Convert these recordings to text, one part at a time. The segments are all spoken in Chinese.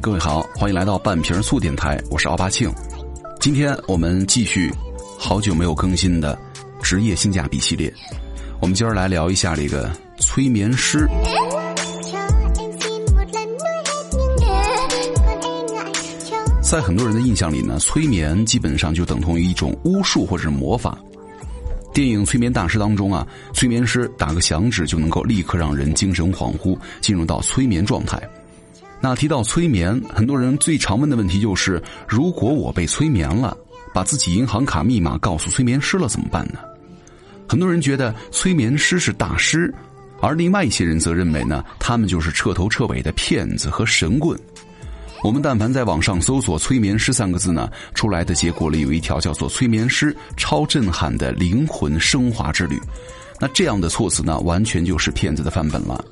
各位好，欢迎来到半瓶醋电台，我是奥巴庆。今天我们继续好久没有更新的职业性价比系列，我们今儿来聊一下这个催眠师。在很多人的印象里呢，催眠基本上就等同于一种巫术或者是魔法。电影《催眠大师》当中啊，催眠师打个响指就能够立刻让人精神恍惚，进入到催眠状态。那提到催眠，很多人最常问的问题就是：如果我被催眠了，把自己银行卡密码告诉催眠师了怎么办呢？很多人觉得催眠师是大师，而另外一些人则认为呢，他们就是彻头彻尾的骗子和神棍。我们但凡在网上搜索“催眠师”三个字呢，出来的结果里有一条叫做“催眠师超震撼的灵魂升华之旅”，那这样的措辞呢，完全就是骗子的范本了。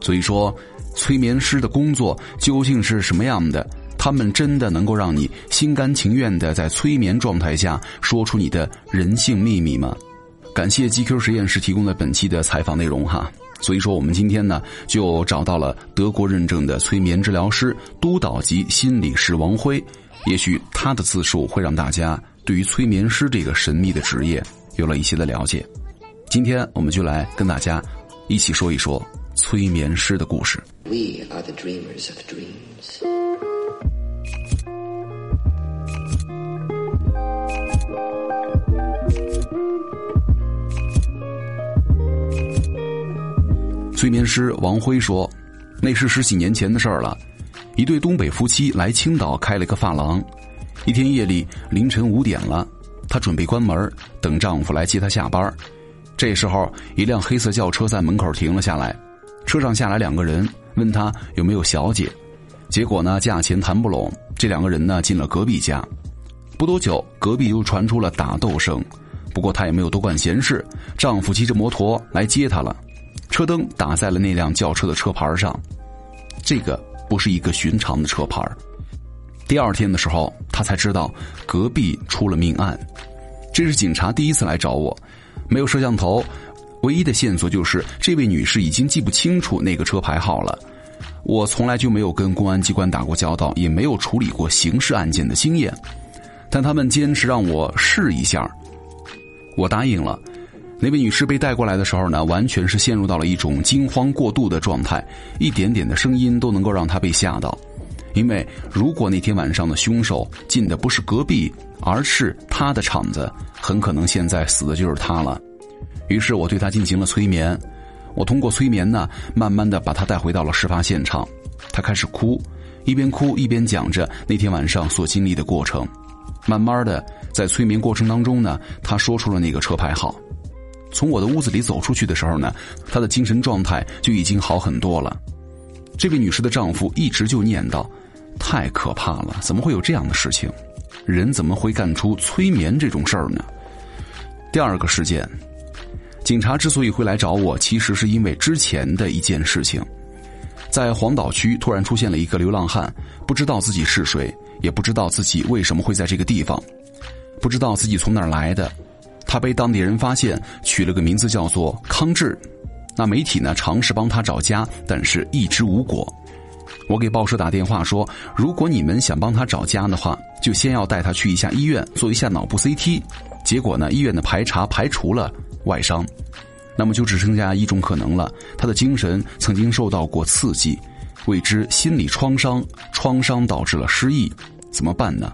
所以说。催眠师的工作究竟是什么样的？他们真的能够让你心甘情愿的在催眠状态下说出你的人性秘密吗？感谢 GQ 实验室提供的本期的采访内容哈。所以说，我们今天呢就找到了德国认证的催眠治疗师、督导级心理师王辉，也许他的自述会让大家对于催眠师这个神秘的职业有了一些的了解。今天我们就来跟大家一起说一说。催眠师的故事。We are the dreamers of dreams。催眠师王辉说：“那是十几年前的事儿了。一对东北夫妻来青岛开了个发廊。一天夜里凌晨五点了，她准备关门，等丈夫来接她下班。这时候，一辆黑色轿车在门口停了下来。”车上下来两个人，问他有没有小姐，结果呢价钱谈不拢，这两个人呢进了隔壁家，不多久隔壁又传出了打斗声，不过她也没有多管闲事，丈夫骑着摩托来接她了，车灯打在了那辆轿车的车牌上，这个不是一个寻常的车牌。第二天的时候，她才知道隔壁出了命案，这是警察第一次来找我，没有摄像头。唯一的线索就是这位女士已经记不清楚那个车牌号了。我从来就没有跟公安机关打过交道，也没有处理过刑事案件的经验，但他们坚持让我试一下，我答应了。那位女士被带过来的时候呢，完全是陷入到了一种惊慌过度的状态，一点点的声音都能够让她被吓到。因为如果那天晚上的凶手进的不是隔壁，而是她的场子，很可能现在死的就是她了。于是我对他进行了催眠，我通过催眠呢，慢慢的把他带回到了事发现场。他开始哭，一边哭一边讲着那天晚上所经历的过程。慢慢的，在催眠过程当中呢，他说出了那个车牌号。从我的屋子里走出去的时候呢，他的精神状态就已经好很多了。这位女士的丈夫一直就念叨：“太可怕了，怎么会有这样的事情？人怎么会干出催眠这种事儿呢？”第二个事件。警察之所以会来找我，其实是因为之前的一件事情，在黄岛区突然出现了一个流浪汉，不知道自己是谁，也不知道自己为什么会在这个地方，不知道自己从哪儿来的，他被当地人发现，取了个名字叫做康志。那媒体呢尝试帮他找家，但是一直无果。我给报社打电话说，如果你们想帮他找家的话，就先要带他去一下医院做一下脑部 CT。结果呢，医院的排查排除了。外伤，那么就只剩下一种可能了。他的精神曾经受到过刺激，未知心理创伤，创伤导致了失忆，怎么办呢？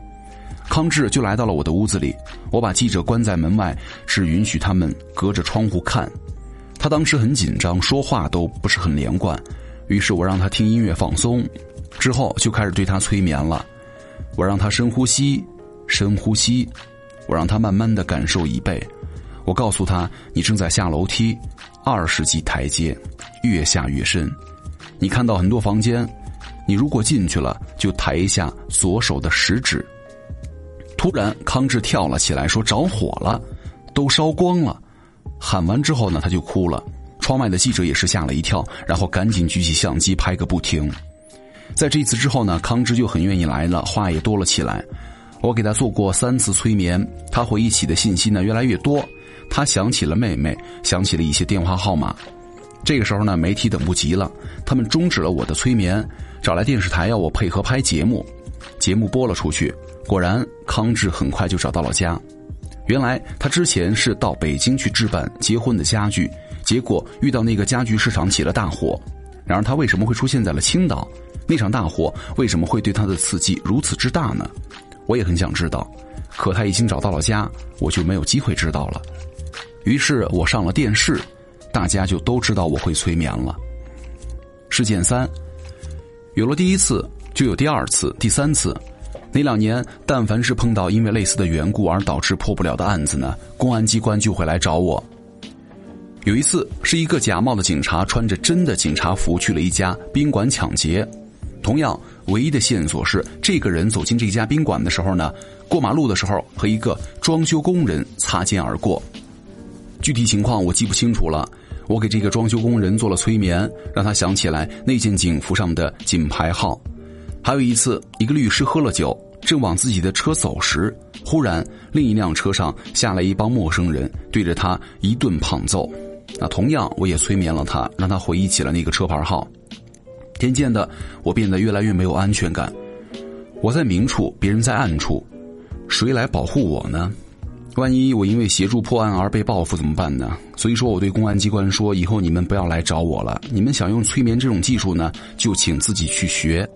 康志就来到了我的屋子里，我把记者关在门外，只允许他们隔着窗户看。他当时很紧张，说话都不是很连贯，于是我让他听音乐放松，之后就开始对他催眠了。我让他深呼吸，深呼吸，我让他慢慢的感受椅背。我告诉他：“你正在下楼梯，二十级台阶，越下越深。你看到很多房间，你如果进去了，就抬一下左手的食指。”突然，康志跳了起来，说：“着火了，都烧光了！”喊完之后呢，他就哭了。窗外的记者也是吓了一跳，然后赶紧举起相机拍个不停。在这一次之后呢，康志就很愿意来了，话也多了起来。我给他做过三次催眠，他回忆起的信息呢越来越多。他想起了妹妹，想起了一些电话号码。这个时候呢，媒体等不及了，他们终止了我的催眠，找来电视台要我配合拍节目。节目播了出去，果然康志很快就找到了家。原来他之前是到北京去置办结婚的家具，结果遇到那个家具市场起了大火。然而他为什么会出现在了青岛？那场大火为什么会对他的刺激如此之大呢？我也很想知道，可他已经找到了家，我就没有机会知道了。于是我上了电视，大家就都知道我会催眠了。事件三，有了第一次，就有第二次、第三次。那两年，但凡是碰到因为类似的缘故而导致破不了的案子呢，公安机关就会来找我。有一次，是一个假冒的警察穿着真的警察服去了一家宾馆抢劫，同样，唯一的线索是这个人走进这家宾馆的时候呢，过马路的时候和一个装修工人擦肩而过。具体情况我记不清楚了。我给这个装修工人做了催眠，让他想起来那件警服上的警牌号。还有一次，一个律师喝了酒，正往自己的车走时，忽然另一辆车上下来一帮陌生人，对着他一顿胖揍。那同样，我也催眠了他，让他回忆起了那个车牌号。渐渐的，我变得越来越没有安全感。我在明处，别人在暗处，谁来保护我呢？万一我因为协助破案而被报复怎么办呢？所以说，我对公安机关说：以后你们不要来找我了。你们想用催眠这种技术呢，就请自己去学。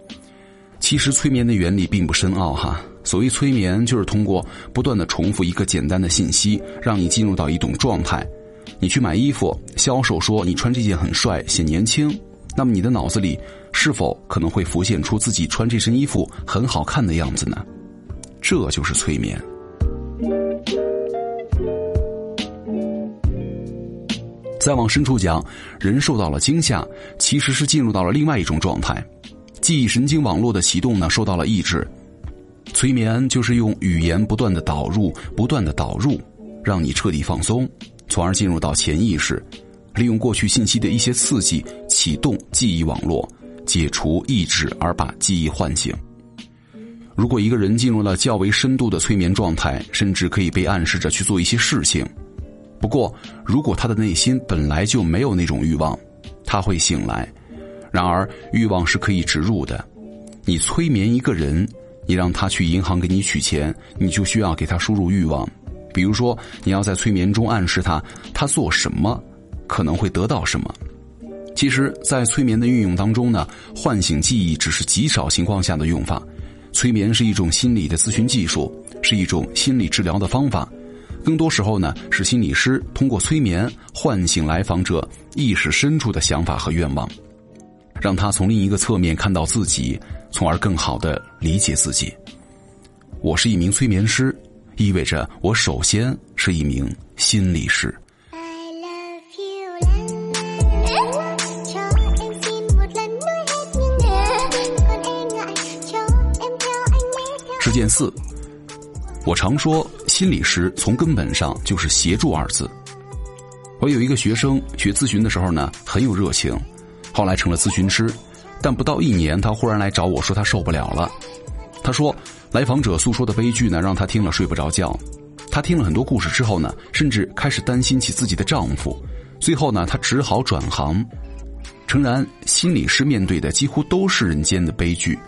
其实催眠的原理并不深奥哈。所谓催眠，就是通过不断的重复一个简单的信息，让你进入到一种状态。你去买衣服，销售说你穿这件很帅，显年轻，那么你的脑子里是否可能会浮现出自己穿这身衣服很好看的样子呢？这就是催眠。再往深处讲，人受到了惊吓，其实是进入到了另外一种状态，记忆神经网络的启动呢受到了抑制。催眠就是用语言不断的导入，不断的导入，让你彻底放松，从而进入到潜意识，利用过去信息的一些刺激，启动记忆网络，解除抑制而把记忆唤醒。如果一个人进入了较为深度的催眠状态，甚至可以被暗示着去做一些事情。不过，如果他的内心本来就没有那种欲望，他会醒来。然而，欲望是可以植入的。你催眠一个人，你让他去银行给你取钱，你就需要给他输入欲望。比如说，你要在催眠中暗示他，他做什么可能会得到什么。其实，在催眠的运用当中呢，唤醒记忆只是极少情况下的用法。催眠是一种心理的咨询技术，是一种心理治疗的方法。更多时候呢，是心理师通过催眠唤醒来访者意识深处的想法和愿望，让他从另一个侧面看到自己，从而更好的理解自己。我是一名催眠师，意味着我首先是一名心理师。事件四，我常说。心理师从根本上就是协助二字。我有一个学生学咨询的时候呢，很有热情，后来成了咨询师，但不到一年，他忽然来找我说他受不了了。他说，来访者诉说的悲剧呢，让他听了睡不着觉。他听了很多故事之后呢，甚至开始担心起自己的丈夫。最后呢，他只好转行。诚然，心理师面对的几乎都是人间的悲剧。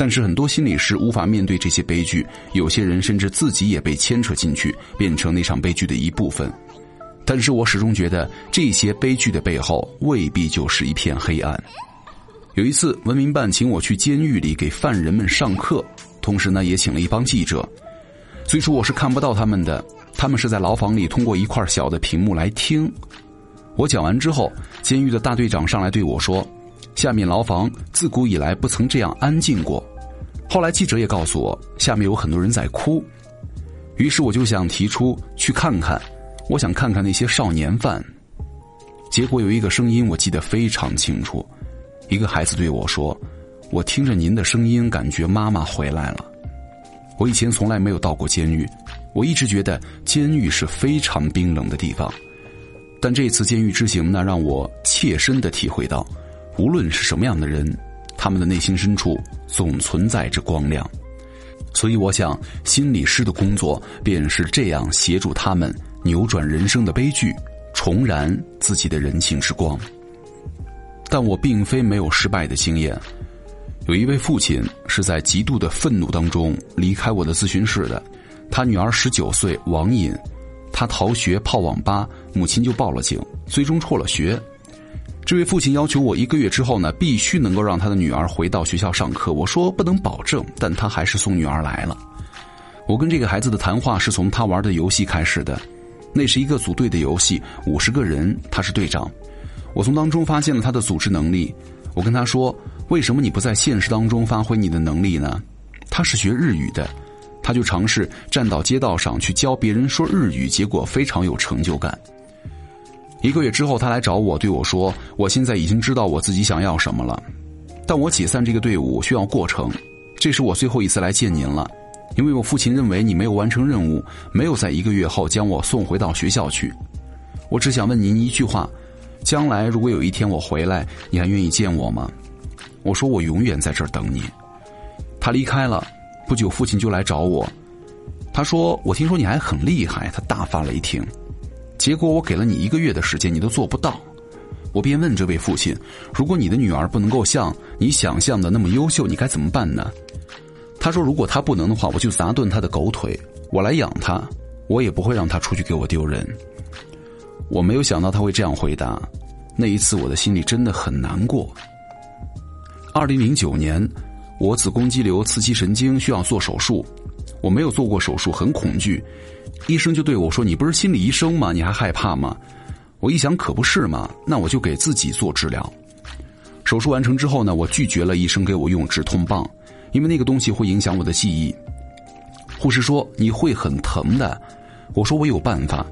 但是很多心理师无法面对这些悲剧，有些人甚至自己也被牵扯进去，变成那场悲剧的一部分。但是我始终觉得，这些悲剧的背后未必就是一片黑暗。有一次，文明办请我去监狱里给犯人们上课，同时呢，也请了一帮记者。最初我是看不到他们的，他们是在牢房里通过一块小的屏幕来听。我讲完之后，监狱的大队长上来对我说：“下面牢房自古以来不曾这样安静过。”后来记者也告诉我，下面有很多人在哭，于是我就想提出去看看，我想看看那些少年犯。结果有一个声音我记得非常清楚，一个孩子对我说：“我听着您的声音，感觉妈妈回来了。”我以前从来没有到过监狱，我一直觉得监狱是非常冰冷的地方，但这次监狱之行呢，让我切身的体会到，无论是什么样的人。他们的内心深处总存在着光亮，所以我想，心理师的工作便是这样协助他们扭转人生的悲剧，重燃自己的人性之光。但我并非没有失败的经验。有一位父亲是在极度的愤怒当中离开我的咨询室的，他女儿十九岁网瘾，他逃学泡网吧，母亲就报了警，最终辍了学。这位父亲要求我一个月之后呢，必须能够让他的女儿回到学校上课。我说不能保证，但他还是送女儿来了。我跟这个孩子的谈话是从他玩的游戏开始的，那是一个组队的游戏，五十个人，他是队长。我从当中发现了他的组织能力。我跟他说：“为什么你不在现实当中发挥你的能力呢？”他是学日语的，他就尝试站到街道上去教别人说日语，结果非常有成就感。一个月之后，他来找我，对我说：“我现在已经知道我自己想要什么了，但我解散这个队伍需要过程。这是我最后一次来见您了。”因为我父亲认为你没有完成任务，没有在一个月后将我送回到学校去。我只想问您一句话：将来如果有一天我回来，你还愿意见我吗？我说我永远在这儿等你。他离开了，不久父亲就来找我。他说：“我听说你还很厉害。”他大发雷霆。结果我给了你一个月的时间，你都做不到。我便问这位父亲：如果你的女儿不能够像你想象的那么优秀，你该怎么办呢？他说：“如果她不能的话，我就砸断她的狗腿，我来养她，我也不会让她出去给我丢人。”我没有想到他会这样回答，那一次我的心里真的很难过。二零零九年，我子宫肌瘤刺激神经需要做手术，我没有做过手术，很恐惧，医生就对我说：“你不是心理医生吗？你还害怕吗？”我一想，可不是嘛，那我就给自己做治疗。手术完成之后呢，我拒绝了医生给我用止痛棒。因为那个东西会影响我的记忆。护士说你会很疼的，我说我有办法。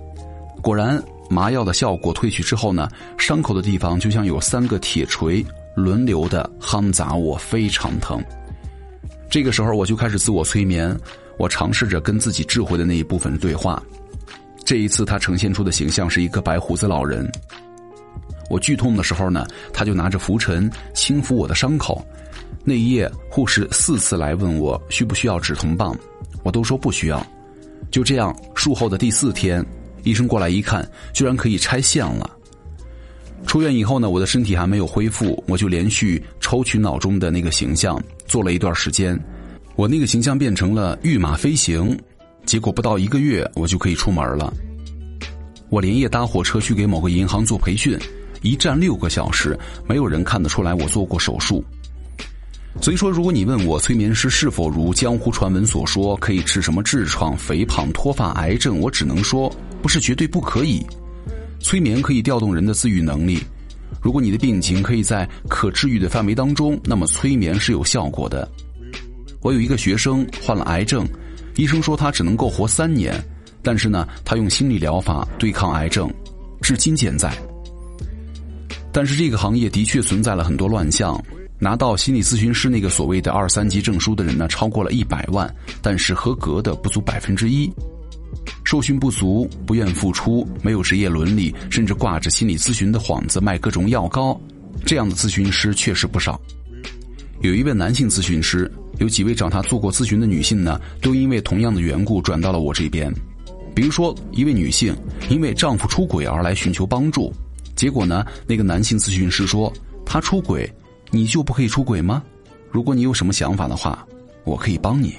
果然，麻药的效果退去之后呢，伤口的地方就像有三个铁锤轮流的夯砸我，非常疼。这个时候我就开始自我催眠，我尝试着跟自己智慧的那一部分对话。这一次他呈现出的形象是一个白胡子老人。我剧痛的时候呢，他就拿着拂尘轻抚我的伤口。那一夜，护士四次来问我需不需要止痛棒，我都说不需要。就这样，术后的第四天，医生过来一看，居然可以拆线了。出院以后呢，我的身体还没有恢复，我就连续抽取脑中的那个形象，做了一段时间。我那个形象变成了御马飞行，结果不到一个月，我就可以出门了。我连夜搭火车去给某个银行做培训，一站六个小时，没有人看得出来我做过手术。所以说，如果你问我催眠师是否如江湖传闻所说可以治什么痔疮、肥胖、脱发、癌症，我只能说不是绝对不可以。催眠可以调动人的自愈能力。如果你的病情可以在可治愈的范围当中，那么催眠是有效果的。我有一个学生患了癌症，医生说他只能够活三年，但是呢，他用心理疗法对抗癌症，至今健在。但是这个行业的确存在了很多乱象。拿到心理咨询师那个所谓的二三级证书的人呢，超过了一百万，但是合格的不足百分之一，受训不足，不愿付出，没有职业伦理，甚至挂着心理咨询的幌子卖各种药膏，这样的咨询师确实不少。有一位男性咨询师，有几位找他做过咨询的女性呢，都因为同样的缘故转到了我这边。比如说，一位女性因为丈夫出轨而来寻求帮助，结果呢，那个男性咨询师说他出轨。你就不可以出轨吗？如果你有什么想法的话，我可以帮你。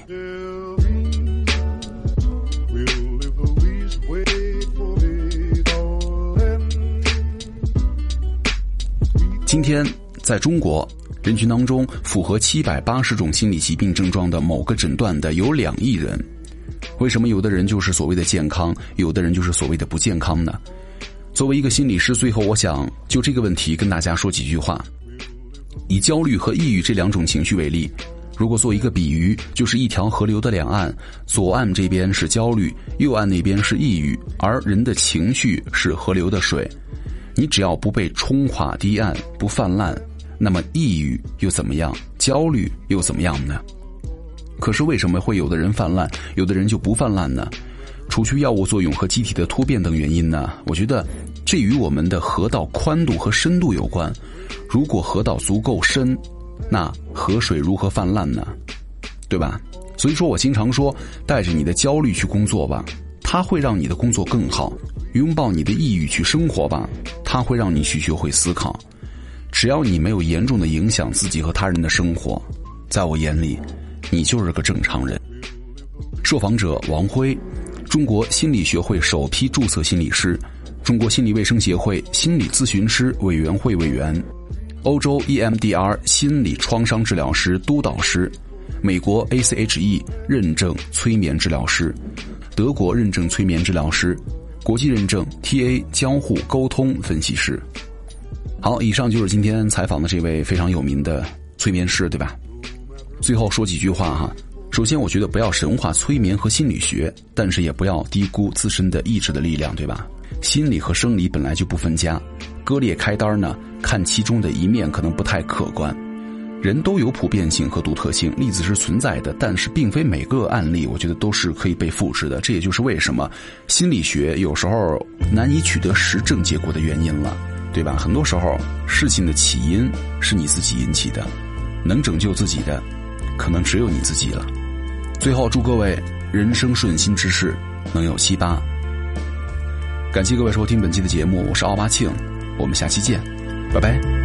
今天在中国人群当中，符合七百八十种心理疾病症状的某个诊断的有两亿人。为什么有的人就是所谓的健康，有的人就是所谓的不健康呢？作为一个心理师，最后我想就这个问题跟大家说几句话。以焦虑和抑郁这两种情绪为例，如果做一个比喻，就是一条河流的两岸，左岸这边是焦虑，右岸那边是抑郁，而人的情绪是河流的水。你只要不被冲垮堤岸，不泛滥，那么抑郁又怎么样？焦虑又怎么样呢？可是为什么会有的人泛滥，有的人就不泛滥呢？除去药物作用和机体的突变等原因呢？我觉得这与我们的河道宽度和深度有关。如果河道足够深，那河水如何泛滥呢？对吧？所以说我经常说，带着你的焦虑去工作吧，它会让你的工作更好；拥抱你的抑郁去生活吧，它会让你去学会思考。只要你没有严重的影响自己和他人的生活，在我眼里，你就是个正常人。受访者王辉，中国心理学会首批注册心理师，中国心理卫生协会心理咨询师委员会委员，欧洲 EMDR 心理创伤治疗师督导师，美国 ACHE 认证催眠治疗师，德国认证催眠治疗师，国际认证 TA 交互沟通分析师。好，以上就是今天采访的这位非常有名的催眠师，对吧？最后说几句话哈。首先，我觉得不要神化催眠和心理学，但是也不要低估自身的意志的力量，对吧？心理和生理本来就不分家，割裂开单呢，看其中的一面可能不太客观。人都有普遍性和独特性，例子是存在的，但是并非每个案例，我觉得都是可以被复制的。这也就是为什么心理学有时候难以取得实证结果的原因了。对吧？很多时候，事情的起因是你自己引起的，能拯救自己的，可能只有你自己了。最后，祝各位人生顺心之事能有七八。感谢各位收听本期的节目，我是奥巴庆，我们下期见，拜拜。